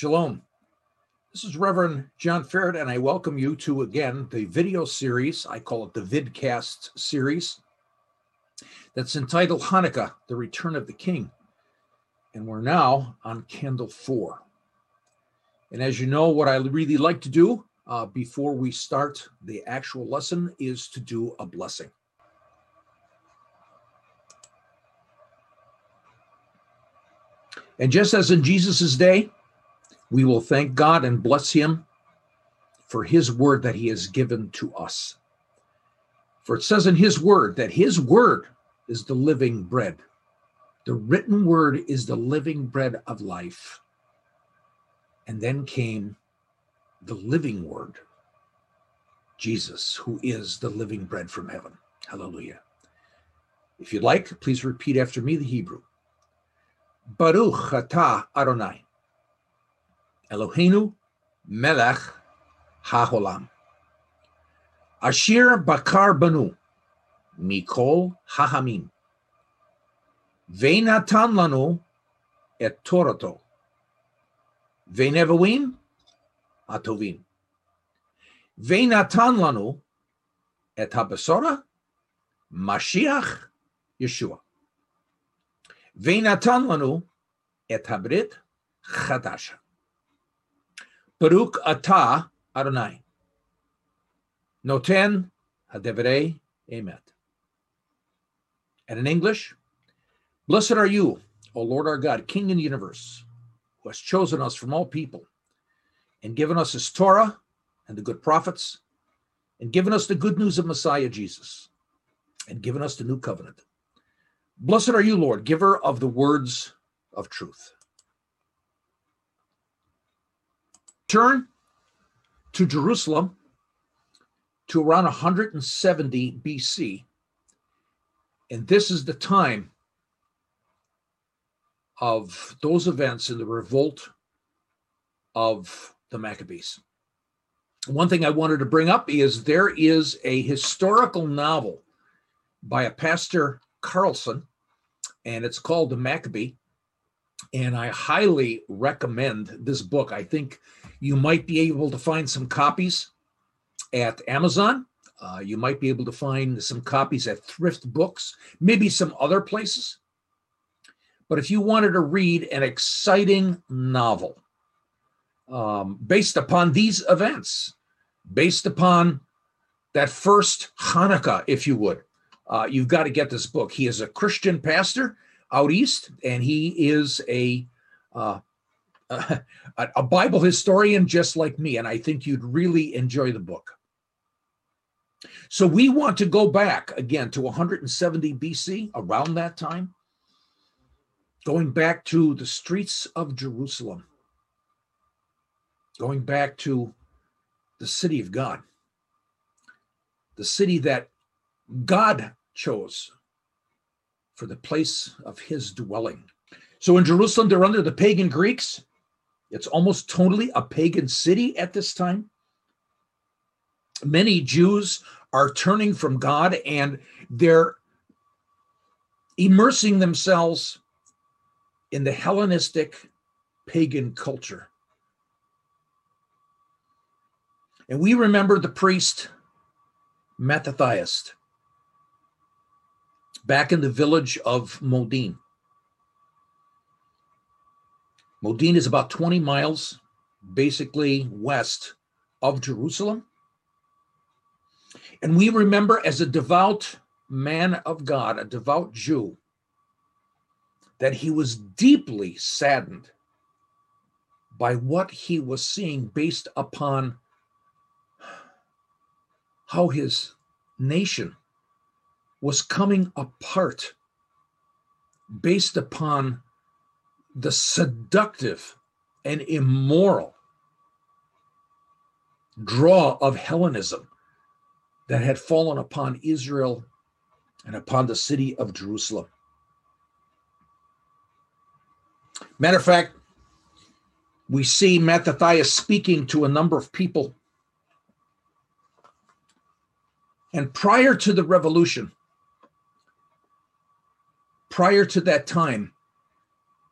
Shalom. This is Reverend John Ferret, and I welcome you to again the video series. I call it the Vidcast series that's entitled Hanukkah, the Return of the King. And we're now on Candle 4. And as you know, what I really like to do uh, before we start the actual lesson is to do a blessing. And just as in Jesus' day, we will thank God and bless him for his word that he has given to us. For it says in his word that his word is the living bread. The written word is the living bread of life. And then came the living word, Jesus, who is the living bread from heaven. Hallelujah. If you'd like, please repeat after me the Hebrew. Baruch atah Adonai Eloheinu melech haolam. Ashir bakar banu mikol hahamim. Ve'natan lanu et torato. Ve'nevuim atovim. Ve'natan lanu et habesora Mashiach Yeshua. Ve'natan lanu et habrit chadasha. Baruch atah Adonai. Noten hadevrei emet. And in English, blessed are you, O Lord our God, King in the universe, who has chosen us from all people and given us his Torah and the good prophets, and given us the good news of Messiah Jesus, and given us the new covenant. Blessed are you, Lord, giver of the words of truth. Turn to Jerusalem to around 170 BC. And this is the time of those events in the revolt of the Maccabees. One thing I wanted to bring up is there is a historical novel by a pastor Carlson, and it's called The Maccabee. And I highly recommend this book. I think you might be able to find some copies at Amazon. Uh, you might be able to find some copies at thrift books, maybe some other places. But if you wanted to read an exciting novel um, based upon these events, based upon that first Hanukkah, if you would, uh, you've got to get this book. He is a Christian pastor out east, and he is a uh, a, a Bible historian just like me, and I think you'd really enjoy the book. So we want to go back again to 170 BC, around that time, going back to the streets of Jerusalem, going back to the city of God, the city that God chose for the place of his dwelling. So in Jerusalem, they're under the pagan Greeks. It's almost totally a pagan city at this time. Many Jews are turning from God and they're immersing themselves in the Hellenistic pagan culture. And we remember the priest Mattathias back in the village of Modin. Modin is about 20 miles basically west of Jerusalem. And we remember as a devout man of God, a devout Jew, that he was deeply saddened by what he was seeing based upon how his nation was coming apart based upon the seductive and immoral draw of Hellenism that had fallen upon Israel and upon the city of Jerusalem. Matter of fact, we see Mattathias speaking to a number of people. And prior to the revolution, prior to that time,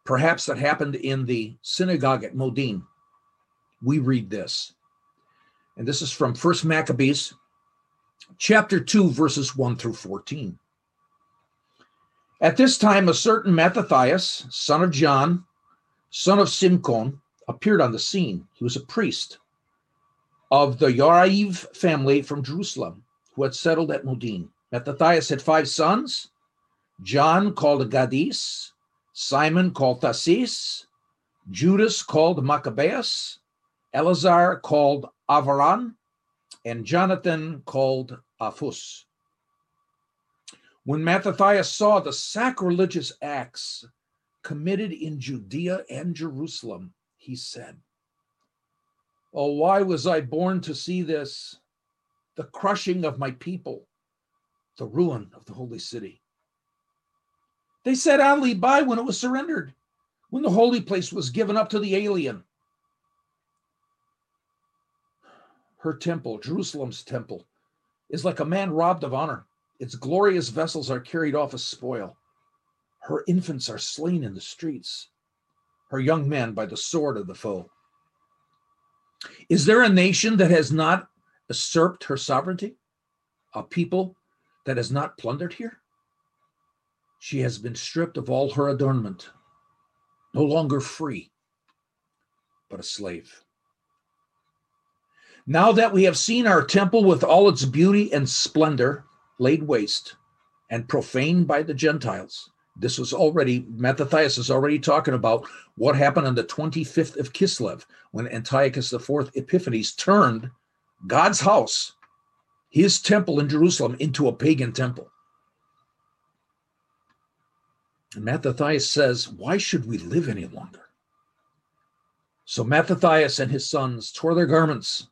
perhaps that happened in the synagogue at Modin, we read this. And this is from First Maccabees, chapter 2, verses 1 through 14. At this time, a certain Mattathias, son of John, son of Simeon, appeared on the scene. He was a priest of the Yariv family from Jerusalem who had settled at Modin. Mattathias had five sons John called Gadis, Simon called Thasis, Judas called Maccabeus, Eleazar called Avaran, and Jonathan called Apphus. When Mattathias saw the sacrilegious acts committed in Judea and Jerusalem, he said, Oh, why was I born to see this? The crushing of my people, the ruin of the holy city. They set Ali by when it was surrendered, when the holy place was given up to the alien. Her temple, Jerusalem's temple, is like a man robbed of honor. Its glorious vessels are carried off as spoil. Her infants are slain in the streets, her young men by the sword of the foe. Is there a nation that has not usurped her sovereignty? A people that has not plundered here? She has been stripped of all her adornment, no longer free, but a slave. Now that we have seen our temple with all its beauty and splendor laid waste and profaned by the Gentiles, this was already, Mattathias is already talking about what happened on the 25th of Kislev when Antiochus IV Epiphanes turned God's house, his temple in Jerusalem, into a pagan temple. And Mattathias says, Why should we live any longer? So Mattathias and his sons tore their garments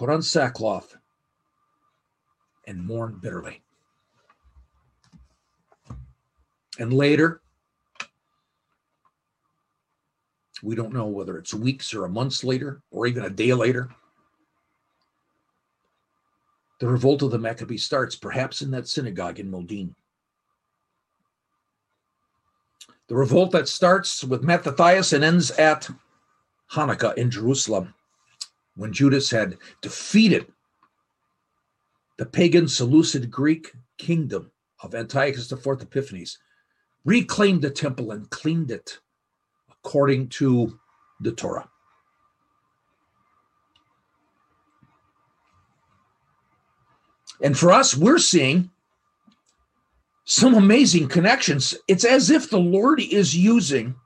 put on sackcloth, and mourned bitterly. And later, we don't know whether it's weeks or a months later or even a day later, the revolt of the Maccabees starts, perhaps in that synagogue in Modin. The revolt that starts with Mattathias and ends at Hanukkah in Jerusalem when Judas had defeated the pagan Seleucid Greek kingdom of Antiochus IV Epiphanes, reclaimed the temple and cleaned it according to the Torah. And for us, we're seeing some amazing connections. It's as if the Lord is using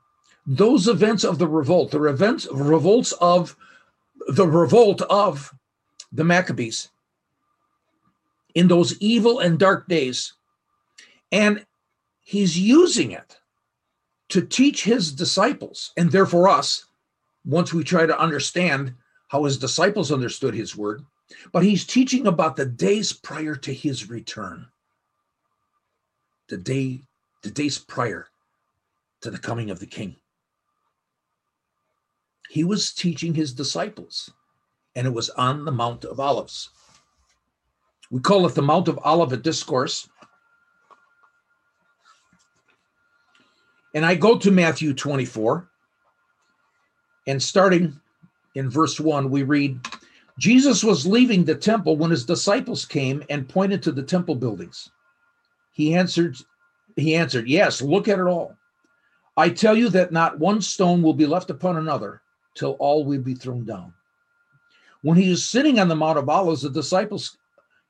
those events of the revolt, the events, revolts of the revolt of the Maccabees in those evil and dark days. And he's using it to teach his disciples, and therefore us, once we try to understand how his disciples understood his word, but he's teaching about the days prior to his return. The day, the days prior to the coming of the king he was teaching his disciples, and it was on the Mount of Olives. We call it the Mount of Olivet Discourse. And I go to Matthew 24, and starting in verse 1, we read Jesus was leaving the temple when his disciples came and pointed to the temple buildings. He answered, he answered, Yes, look at it all. I tell you that not one stone will be left upon another till all will be thrown down. When he was sitting on the Mount of Olives, the disciples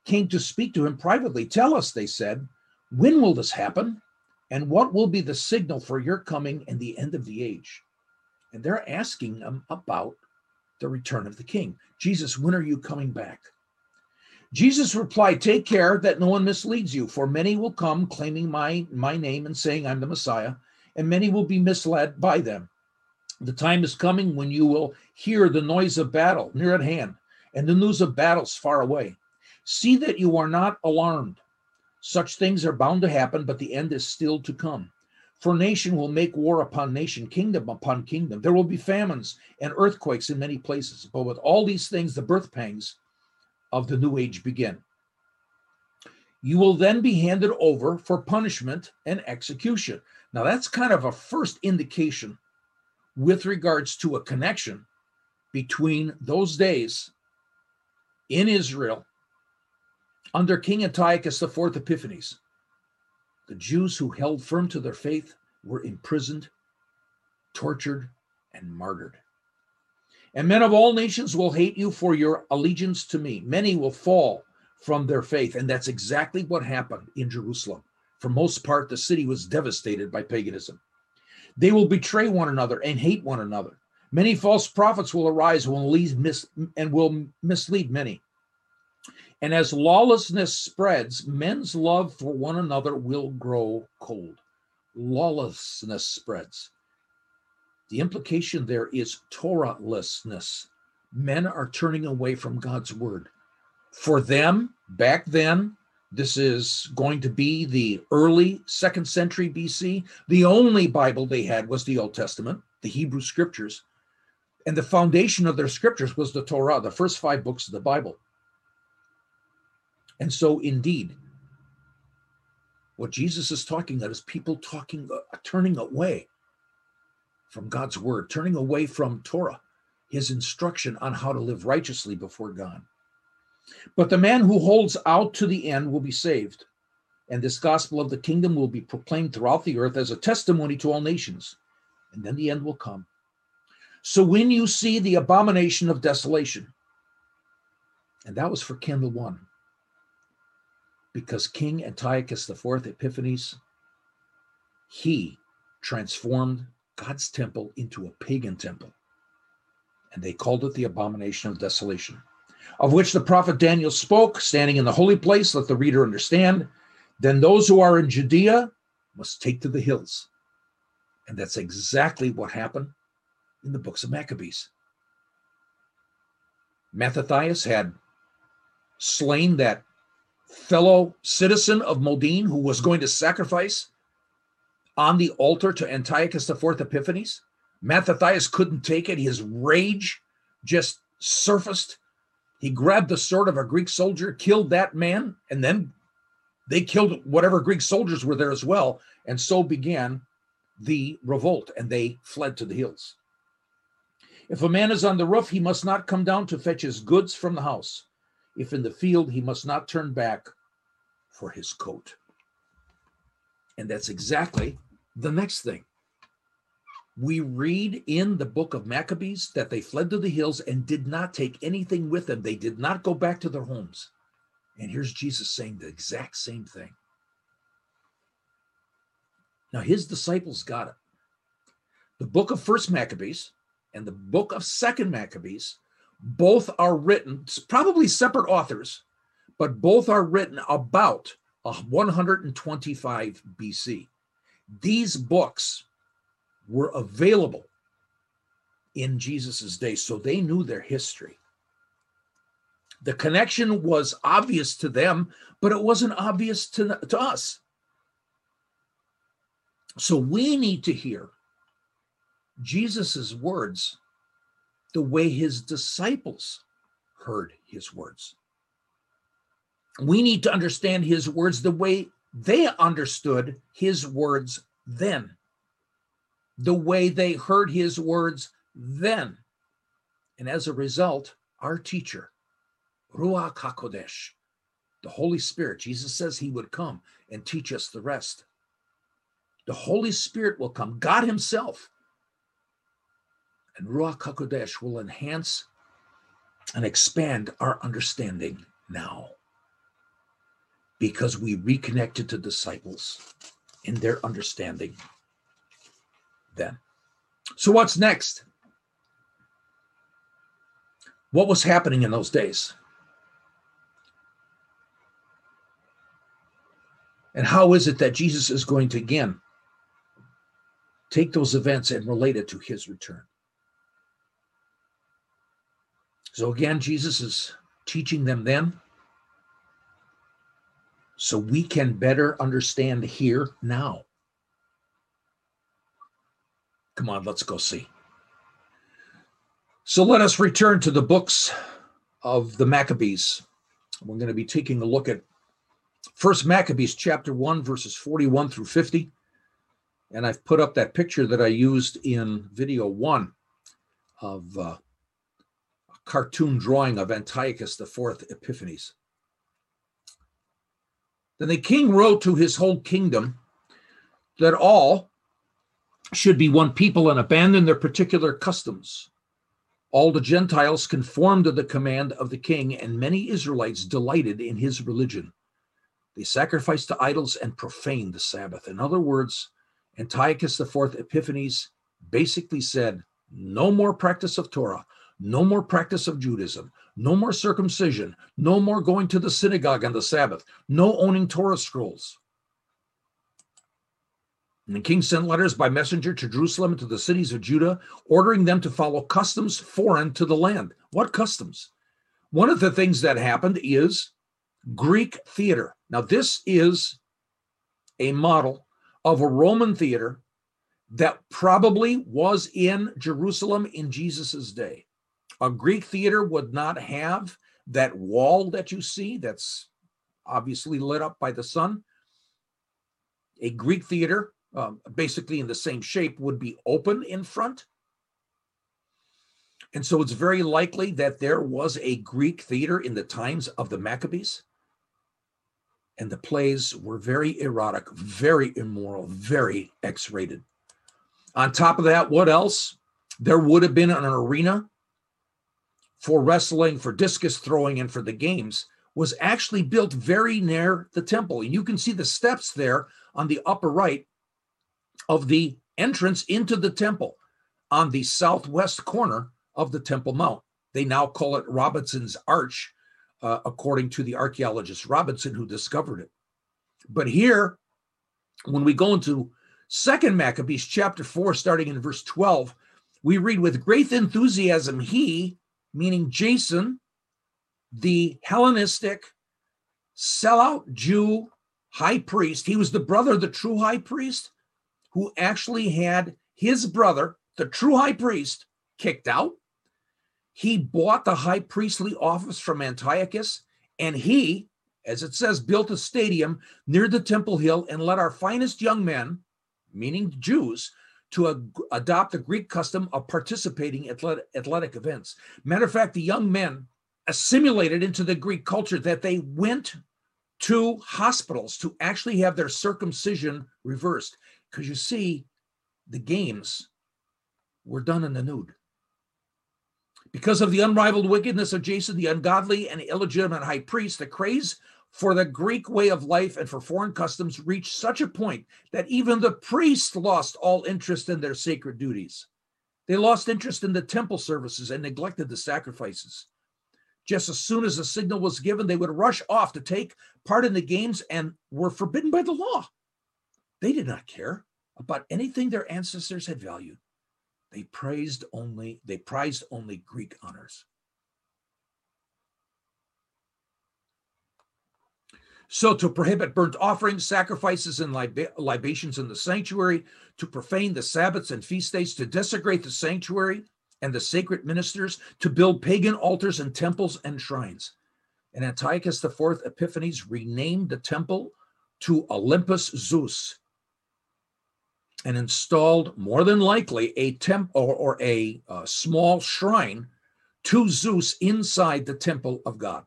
came to speak to him privately. Tell us, they said, when will this happen? And what will be the signal for your coming and the end of the age? And they're asking him about the return of the king. Jesus, when are you coming back? Jesus replied, Take care that no one misleads you, for many will come claiming my, my name and saying I'm the Messiah, and many will be misled by them. The time is coming when you will hear the noise of battle near at hand and the news of battles far away. See that you are not alarmed. Such things are bound to happen, but the end is still to come. For nation will make war upon nation, kingdom upon kingdom. There will be famines and earthquakes in many places. But with all these things, the birth pangs of the new age begin. You will then be handed over for punishment and execution. Now, that's kind of a first indication with regards to a connection between those days in Israel under King Antiochus IV Epiphanes. The Jews who held firm to their faith were imprisoned, tortured, and martyred. And men of all nations will hate you for your allegiance to me. Many will fall from their faith. And that's exactly what happened in Jerusalem. For most part, the city was devastated by paganism. They will betray one another and hate one another. Many false prophets will arise and will mislead many. And as lawlessness spreads, men's love for one another will grow cold. Lawlessness spreads. The implication there is Torahlessness. Men are turning away from God's word. For them, back then, this is going to be the early second century BC. The only Bible they had was the Old Testament, the Hebrew scriptures. And the foundation of their scriptures was the Torah, the first five books of the Bible. And so, indeed, what Jesus is talking about is people talking, uh, turning away from God's word, turning away from Torah, his instruction on how to live righteously before God. But the man who holds out to the end will be saved. And this gospel of the kingdom will be proclaimed throughout the earth as a testimony to all nations. And then the end will come. So when you see the abomination of desolation, and that was for candle one, because King Antiochus IV Epiphanes, he transformed God's temple into a pagan temple. And they called it the abomination of desolation of which the prophet Daniel spoke, standing in the holy place, let the reader understand. Then those who are in Judea must take to the hills. And that's exactly what happened in the books of Maccabees. Mattathias had slain that fellow citizen of Modin who was going to sacrifice on the altar to Antiochus IV Epiphanes. Mattathias couldn't take it. His rage just surfaced he grabbed the sword of a Greek soldier, killed that man, and then they killed whatever Greek soldiers were there as well. And so began the revolt, and they fled to the hills. If a man is on the roof, he must not come down to fetch his goods from the house. If in the field, he must not turn back for his coat. And that's exactly the next thing we read in the book of Maccabees that they fled to the hills and did not take anything with them. They did not go back to their homes. And here's Jesus saying the exact same thing. Now, his disciples got it. The book of First Maccabees and the book of Second Maccabees both are written, probably separate authors, but both are written about 125 BC. These books were available in Jesus's day, so they knew their history. The connection was obvious to them, but it wasn't obvious to, to us. So we need to hear Jesus's words the way his disciples heard his words. We need to understand his words the way they understood his words then the way they heard his words then. And as a result, our teacher, Ruach HaKodesh, the Holy Spirit, Jesus says he would come and teach us the rest. The Holy Spirit will come, God Himself. And Ruach HaKodesh will enhance and expand our understanding now because we reconnected to disciples in their understanding then. So, what's next? What was happening in those days? And how is it that Jesus is going to again take those events and relate it to his return? So, again, Jesus is teaching them then so we can better understand here now. Come on, let's go see. So let us return to the books of the Maccabees. We're going to be taking a look at First Maccabees chapter 1 verses 41 through 50. And I've put up that picture that I used in video 1 of uh, cartoon drawing of Antiochus the Fourth Epiphanes. Then the king wrote to his whole kingdom that all should be one people and abandon their particular customs. All the Gentiles conformed to the command of the king, and many Israelites delighted in his religion. They sacrificed to idols and profaned the Sabbath. In other words, Antiochus IV Epiphanes basically said, No more practice of Torah, no more practice of Judaism, no more circumcision, no more going to the synagogue on the Sabbath, no owning Torah scrolls. And the king sent letters by messenger to Jerusalem and to the cities of Judah, ordering them to follow customs foreign to the land. What customs? One of the things that happened is Greek theater. Now, this is a model of a Roman theater that probably was in Jerusalem in Jesus's day. A Greek theater would not have that wall that you see that's obviously lit up by the sun. A Greek theater, um, basically in the same shape, would be open in front. And so it's very likely that there was a Greek theater in the times of the Maccabees. And the plays were very erotic, very immoral, very X rated. On top of that, what else? There would have been an arena for wrestling, for discus throwing, and for the games was actually built very near the temple. And you can see the steps there on the upper right of the entrance into the temple on the southwest corner of the Temple Mount. They now call it Robinson's Arch, uh, according to the archaeologist Robinson who discovered it. But here, when we go into Second Maccabees chapter 4, starting in verse 12, we read, With great enthusiasm, he, meaning Jason, the Hellenistic sellout Jew high priest, he was the brother of the true high priest who actually had his brother, the true high priest, kicked out. He bought the high priestly office from Antiochus, and he, as it says, built a stadium near the Temple Hill and let our finest young men, meaning Jews, to a, adopt the Greek custom of participating at athletic, athletic events. Matter of fact, the young men assimilated into the Greek culture that they went to hospitals to actually have their circumcision reversed. Because you see, the games were done in the nude. Because of the unrivaled wickedness of Jason, the ungodly and illegitimate high priest, the craze for the Greek way of life and for foreign customs reached such a point that even the priests lost all interest in their sacred duties. They lost interest in the temple services and neglected the sacrifices. Just as soon as a signal was given, they would rush off to take part in the games and were forbidden by the law. They did not care about anything their ancestors had valued. They praised only, they prized only Greek honors. So, to prohibit burnt offerings, sacrifices, and lib- libations in the sanctuary, to profane the Sabbaths and feast days, to desecrate the sanctuary and the sacred ministers, to build pagan altars and temples and shrines. And Antiochus IV Epiphanes renamed the temple to Olympus Zeus and installed, more than likely, a temple or, or a uh, small shrine to Zeus inside the temple of God.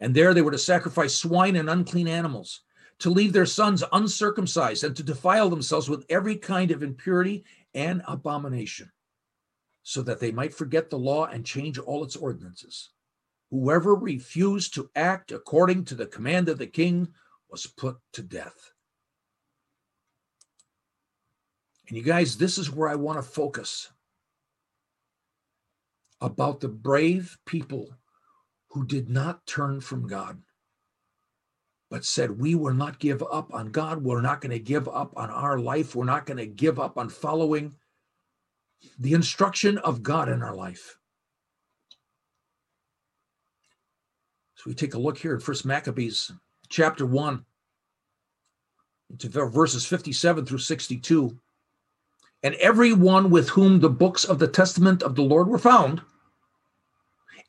And there they were to sacrifice swine and unclean animals, to leave their sons uncircumcised, and to defile themselves with every kind of impurity and abomination, so that they might forget the law and change all its ordinances. Whoever refused to act according to the command of the king was put to death. And you guys, this is where I want to focus about the brave people who did not turn from God, but said, We will not give up on God. We're not going to give up on our life. We're not going to give up on following the instruction of God in our life. So we take a look here at First Maccabees chapter 1 into verses 57 through 62. And everyone with whom the books of the testament of the Lord were found,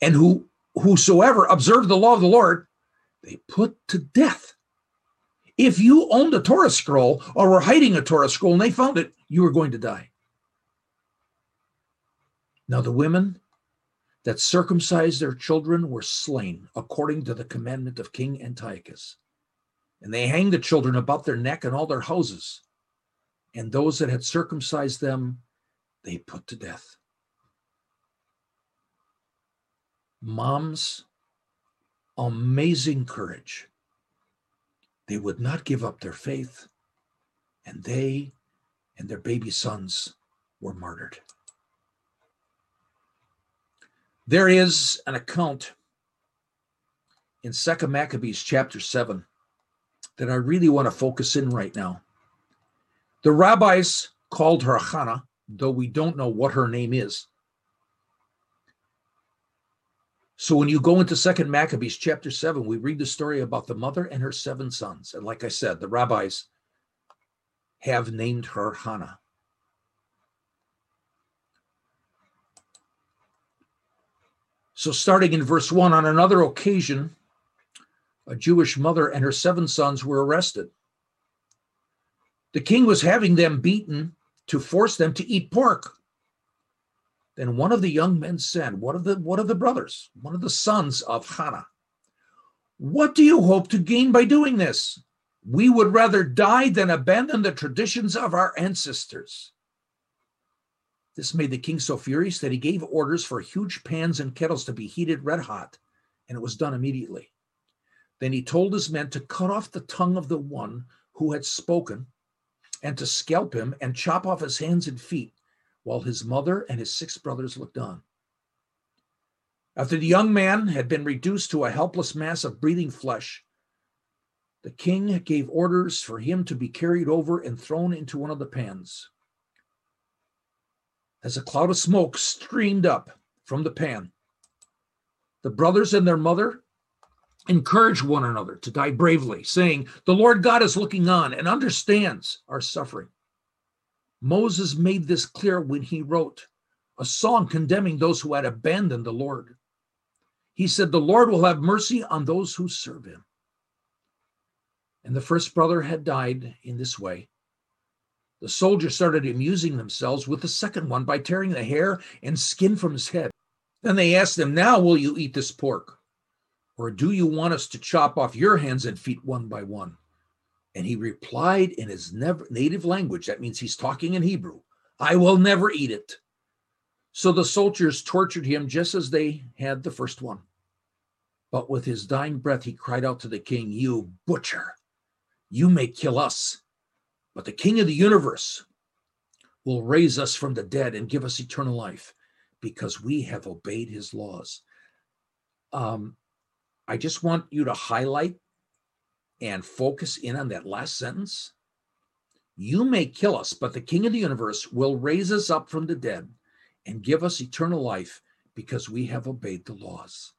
and who whosoever observed the law of the Lord, they put to death. If you owned a Torah scroll or were hiding a Torah scroll and they found it, you were going to die. Now, the women that circumcised their children were slain according to the commandment of King Antiochus. And they hanged the children about their neck and all their houses. And those that had circumcised them, they put to death. Mom's amazing courage. They would not give up their faith, and they and their baby sons were martyred. There is an account in Second Maccabees chapter 7 that I really want to focus in right now. The rabbis called her Hannah, though we don't know what her name is. So when you go into Second Maccabees chapter 7, we read the story about the mother and her seven sons. And like I said, the rabbis have named her Hannah. So, starting in verse 1, on another occasion, a Jewish mother and her seven sons were arrested. The king was having them beaten to force them to eat pork. Then one of the young men said, One of the one of the brothers, one of the sons of Hannah, what do you hope to gain by doing this? We would rather die than abandon the traditions of our ancestors. This made the king so furious that he gave orders for huge pans and kettles to be heated red hot, and it was done immediately. Then he told his men to cut off the tongue of the one who had spoken, and to scalp him and chop off his hands and feet, while his mother and his six brothers looked on. After the young man had been reduced to a helpless mass of breathing flesh, the king gave orders for him to be carried over and thrown into one of the pans as a cloud of smoke streamed up from the pan. The brothers and their mother encouraged one another to die bravely, saying, The Lord God is looking on and understands our suffering. Moses made this clear when he wrote a song condemning those who had abandoned the Lord. He said, The Lord will have mercy on those who serve him. And the first brother had died in this way. The soldiers started amusing themselves with the second one by tearing the hair and skin from his head. Then they asked him, Now will you eat this pork? Or do you want us to chop off your hands and feet one by one? And he replied in his native language, that means he's talking in Hebrew, I will never eat it. So the soldiers tortured him just as they had the first one. But with his dying breath, he cried out to the king, You butcher, you may kill us but the King of the universe will raise us from the dead and give us eternal life because we have obeyed his laws. Um, I just want you to highlight and focus in on that last sentence. You may kill us, but the King of the universe will raise us up from the dead and give us eternal life because we have obeyed the laws.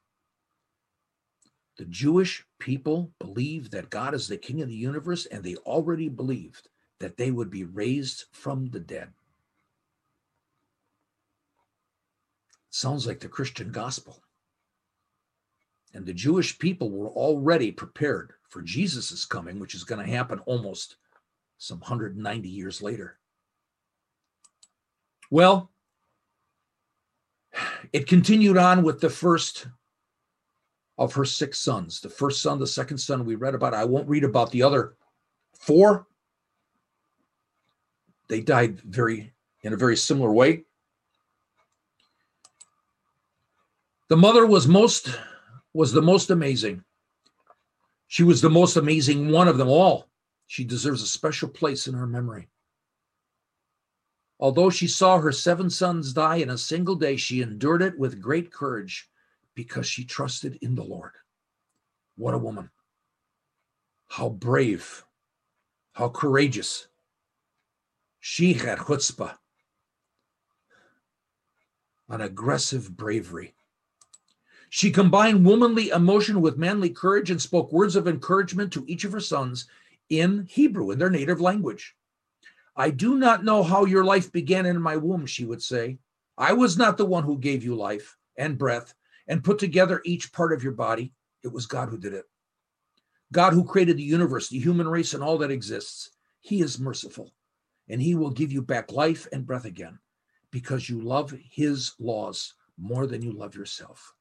The Jewish people believe that God is the King of the universe, and they already believed that they would be raised from the dead. Sounds like the Christian gospel. And the Jewish people were already prepared for Jesus' coming, which is going to happen almost some 190 years later. Well, it continued on with the first of her six sons. The first son, the second son we read about. I won't read about the other four they died very in a very similar way. The mother was most was the most amazing. She was the most amazing one of them all. She deserves a special place in our memory. Although she saw her seven sons die in a single day, she endured it with great courage because she trusted in the Lord. What a woman. How brave, how courageous, she had chutzpah, an aggressive bravery. She combined womanly emotion with manly courage and spoke words of encouragement to each of her sons in Hebrew, in their native language. I do not know how your life began in my womb, she would say. I was not the one who gave you life and breath and put together each part of your body. It was God who did it. God who created the universe, the human race, and all that exists. He is merciful and he will give you back life and breath again because you love his laws more than you love yourself.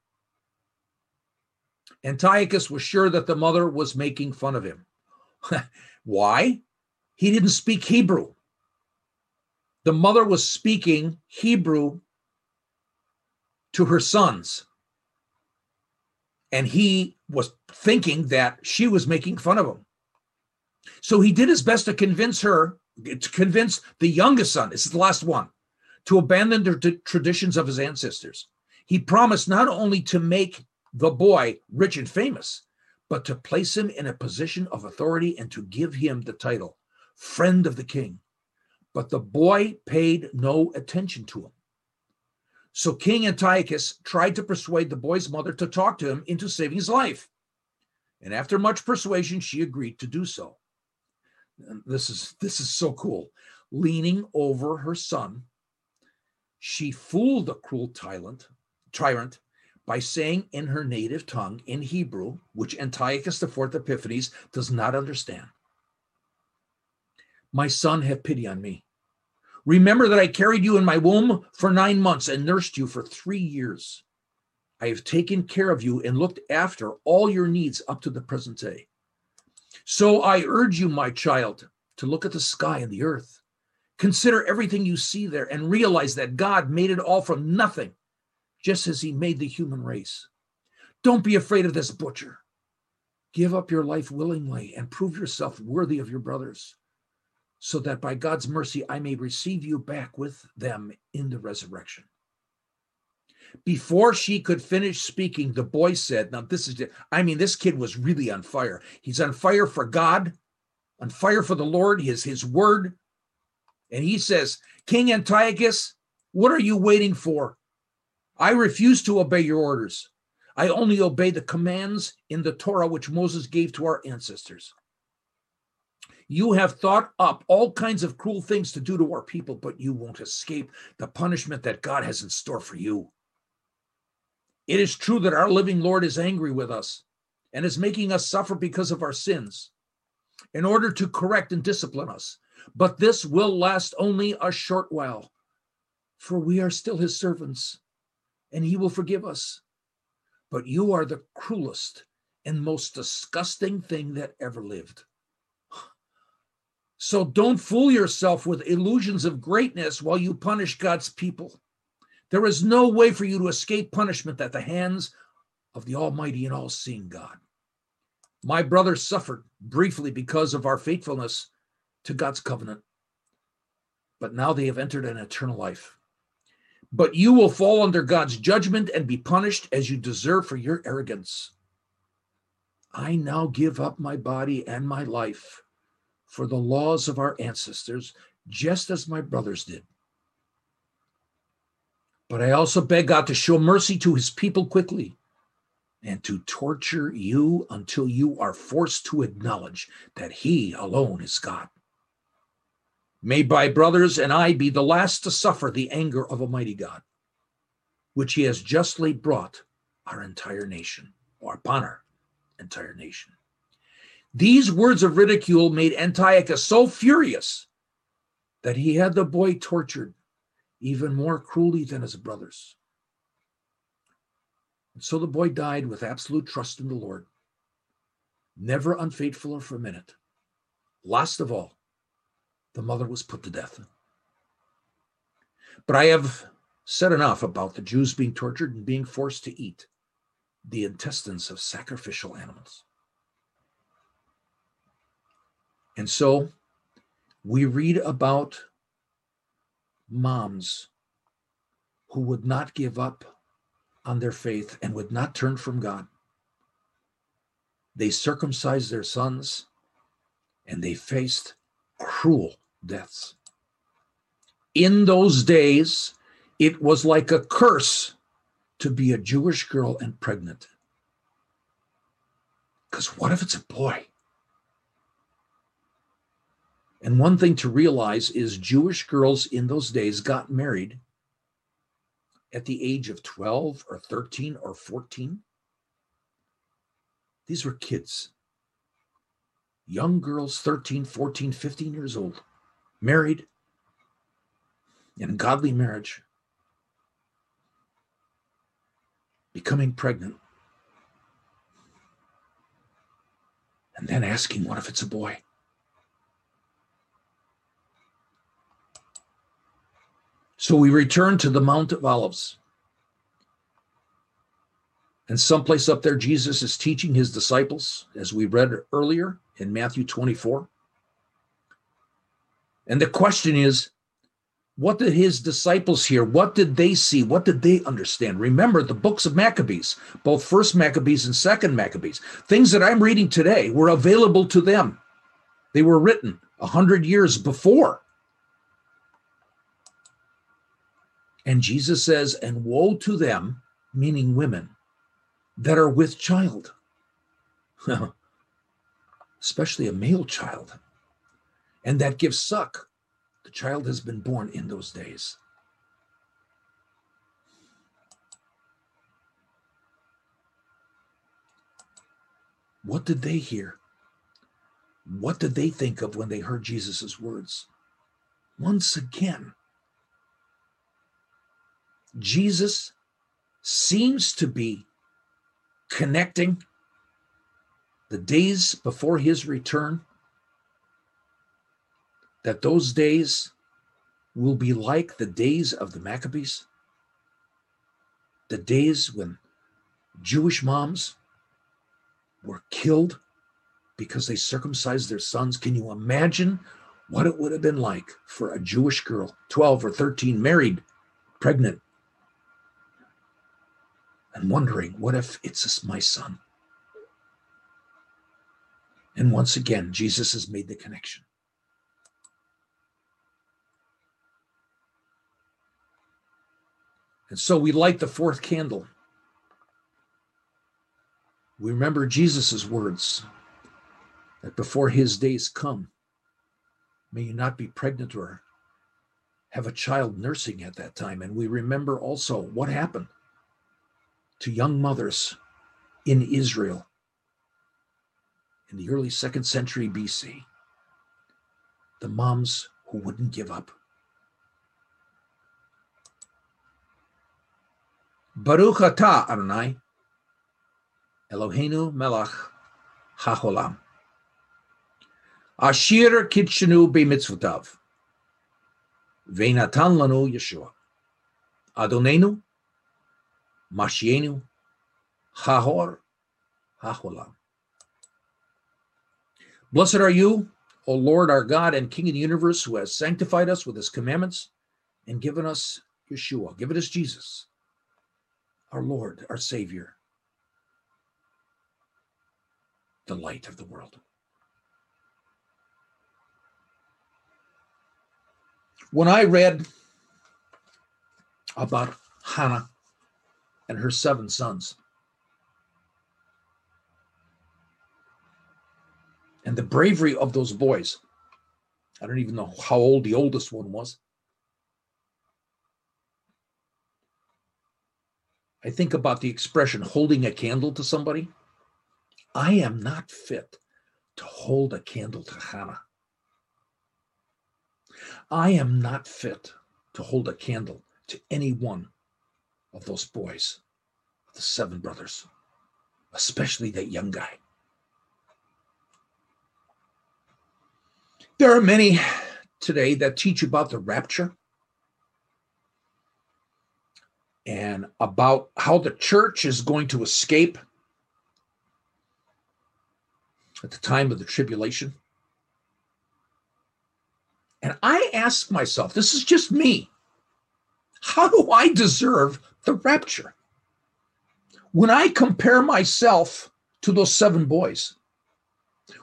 Antiochus was sure that the mother was making fun of him. Why? He didn't speak Hebrew. The mother was speaking Hebrew to her sons. And he was thinking that she was making fun of him. So he did his best to convince her, to convince the youngest son, this is the last one, to abandon the traditions of his ancestors. He promised not only to make the boy rich and famous, but to place him in a position of authority and to give him the title, friend of the king. But the boy paid no attention to him. So King Antiochus tried to persuade the boy's mother to talk to him into saving his life. And after much persuasion, she agreed to do so. This is this is so cool. Leaning over her son, she fooled the cruel tyrant, tyrant by saying in her native tongue, in Hebrew, which Antiochus IV Epiphanes does not understand, My son, have pity on me. Remember that I carried you in my womb for nine months and nursed you for three years. I have taken care of you and looked after all your needs up to the present day. So I urge you, my child, to look at the sky and the earth. Consider everything you see there and realize that God made it all from nothing, just as he made the human race. Don't be afraid of this butcher. Give up your life willingly and prove yourself worthy of your brothers so that by God's mercy I may receive you back with them in the resurrection. Before she could finish speaking, the boy said, Now, this is, I mean, this kid was really on fire. He's on fire for God, on fire for the Lord, his, his word. And he says, King Antiochus, what are you waiting for? I refuse to obey your orders. I only obey the commands in the Torah which Moses gave to our ancestors. You have thought up all kinds of cruel things to do to our people, but you won't escape the punishment that God has in store for you. It is true that our living Lord is angry with us and is making us suffer because of our sins in order to correct and discipline us. But this will last only a short while, for we are still his servants, and he will forgive us. But you are the cruelest and most disgusting thing that ever lived. So don't fool yourself with illusions of greatness while you punish God's people. There is no way for you to escape punishment at the hands of the Almighty and all seeing God. My brothers suffered briefly because of our faithfulness to God's covenant, but now they have entered an eternal life. But you will fall under God's judgment and be punished as you deserve for your arrogance. I now give up my body and my life for the laws of our ancestors, just as my brothers did. But I also beg God to show mercy to his people quickly and to torture you until you are forced to acknowledge that he alone is God. May my brothers and I be the last to suffer the anger of Almighty God, which he has justly brought our entire nation, or upon our entire nation. These words of ridicule made Antiochus so furious that he had the boy tortured even more cruelly than his brothers. And so the boy died with absolute trust in the Lord, never unfaithful for a minute. Last of all, the mother was put to death. But I have said enough about the Jews being tortured and being forced to eat the intestines of sacrificial animals. And so we read about moms who would not give up on their faith and would not turn from God. They circumcised their sons and they faced cruel deaths. In those days, it was like a curse to be a Jewish girl and pregnant. Because what if it's a boy? And one thing to realize is Jewish girls in those days got married at the age of 12 or 13 or 14. These were kids, young girls, 13, 14, 15 years old, married in godly marriage. becoming pregnant, and then asking, What if it's a boy? So we return to the Mount of Olives. And someplace up there, Jesus is teaching his disciples, as we read earlier in Matthew 24. And the question is, what did his disciples hear? What did they see? What did they understand? Remember the books of Maccabees, both first Maccabees and second Maccabees. Things that I'm reading today were available to them. They were written a hundred years before. And Jesus says, and woe to them, meaning women, that are with child, especially a male child, and that gives suck. The child has been born in those days. What did they hear? What did they think of when they heard Jesus' words? Once again, Jesus seems to be connecting the days before his return, that those days will be like the days of the Maccabees, the days when Jewish moms were killed because they circumcised their sons. Can you imagine what it would have been like for a Jewish girl, 12 or 13, married, pregnant, and wondering, what if it's my son? And once again, Jesus has made the connection. And so we light the fourth candle. We remember Jesus' words that before his days come, may you not be pregnant or have a child nursing at that time. And we remember also what happened to young mothers in Israel in the early second century BC. The moms who wouldn't give up. Baruch atah Adonai, Eloheinu melech haolam. Ashir kitshenu b'mitzvotav. Ve'natan lanu Yeshua. Adonenu Mashienu, Hahor, Haholam. Blessed are you, O Lord our God and King of the universe, who has sanctified us with his commandments and given us Yeshua, given us Jesus, our Lord, our Savior, the light of the world. When I read about Hannah and her seven sons. And the bravery of those boys. I don't even know how old the oldest one was. I think about the expression holding a candle to somebody. I am not fit to hold a candle to Hannah. I am not fit to hold a candle to any one of those boys, the seven brothers, especially that young guy. There are many today that teach about the rapture and about how the church is going to escape at the time of the tribulation. And I ask myself, this is just me. How do I deserve the rapture? When I compare myself to those seven boys,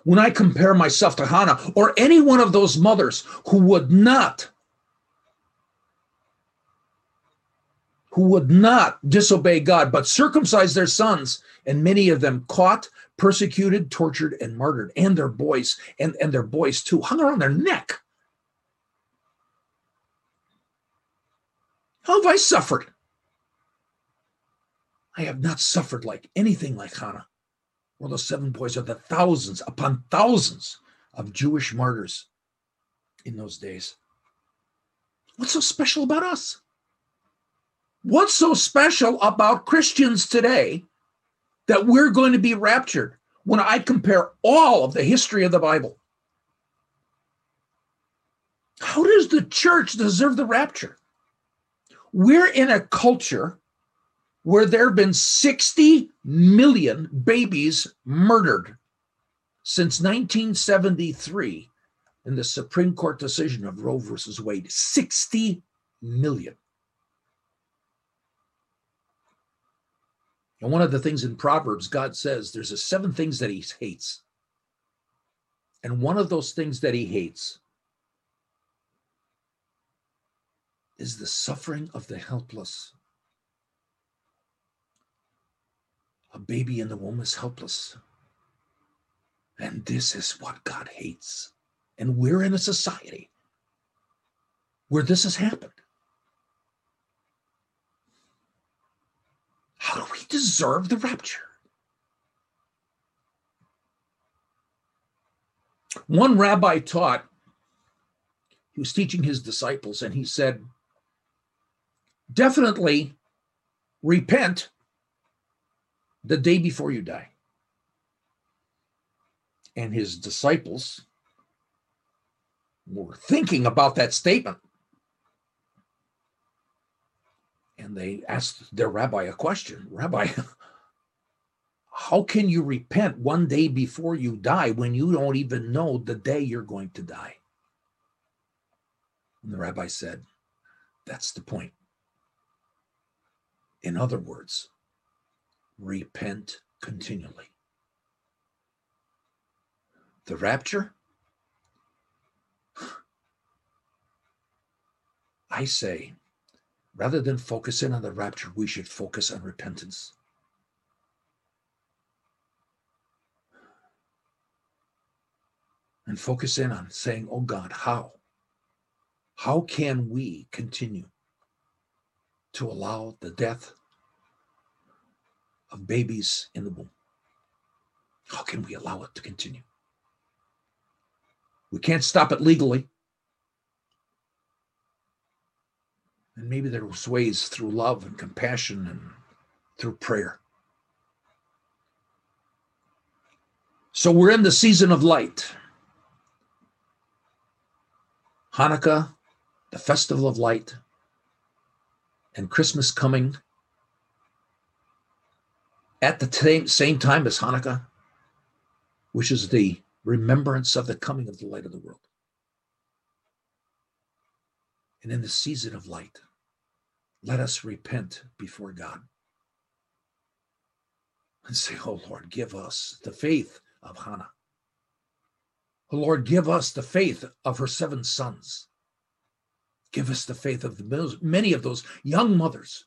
when I compare myself to Hannah or any one of those mothers who would not who would not disobey God but circumcise their sons and many of them caught persecuted tortured and martyred and their boys and, and their boys too hung around their neck How have I suffered? I have not suffered like anything like Hannah. Well, the seven boys are the thousands upon thousands of Jewish martyrs in those days. What's so special about us? What's so special about Christians today that we're going to be raptured when I compare all of the history of the Bible? How does the church deserve the rapture? We're in a culture where there have been 60 million babies murdered since 1973 in the Supreme Court decision of Roe versus Wade. 60 million. And one of the things in Proverbs, God says there's a seven things that he hates. And one of those things that he hates is the suffering of the helpless. A baby in the womb is helpless. And this is what God hates. And we're in a society where this has happened. How do we deserve the rapture? One rabbi taught, he was teaching his disciples, and he said, definitely repent the day before you die. And his disciples were thinking about that statement. And they asked their rabbi a question Rabbi, how can you repent one day before you die when you don't even know the day you're going to die? And the rabbi said, That's the point. In other words, repent continually. The rapture? I say, rather than focusing on the rapture, we should focus on repentance. And focus in on saying, Oh God, how? How can we continue to allow the death of babies in the womb. How can we allow it to continue? We can't stop it legally. And maybe there's ways through love and compassion and through prayer. So we're in the season of light. Hanukkah, the festival of light, and Christmas coming at the same time as Hanukkah, which is the remembrance of the coming of the light of the world. And in the season of light, let us repent before God and say, Oh Lord, give us the faith of Hannah. Oh Lord, give us the faith of her seven sons. Give us the faith of the, many of those young mothers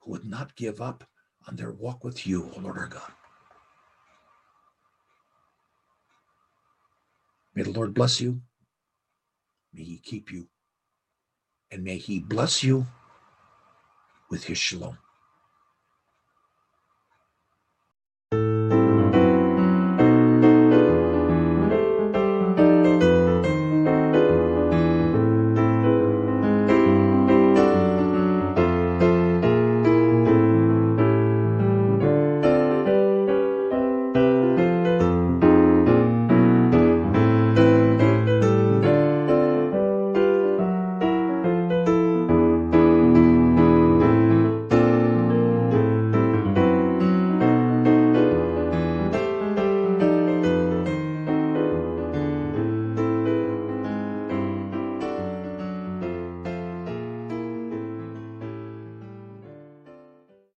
who would not give up on their walk with you, O Lord our God. May the Lord bless you. May he keep you. And may he bless you with his shalom.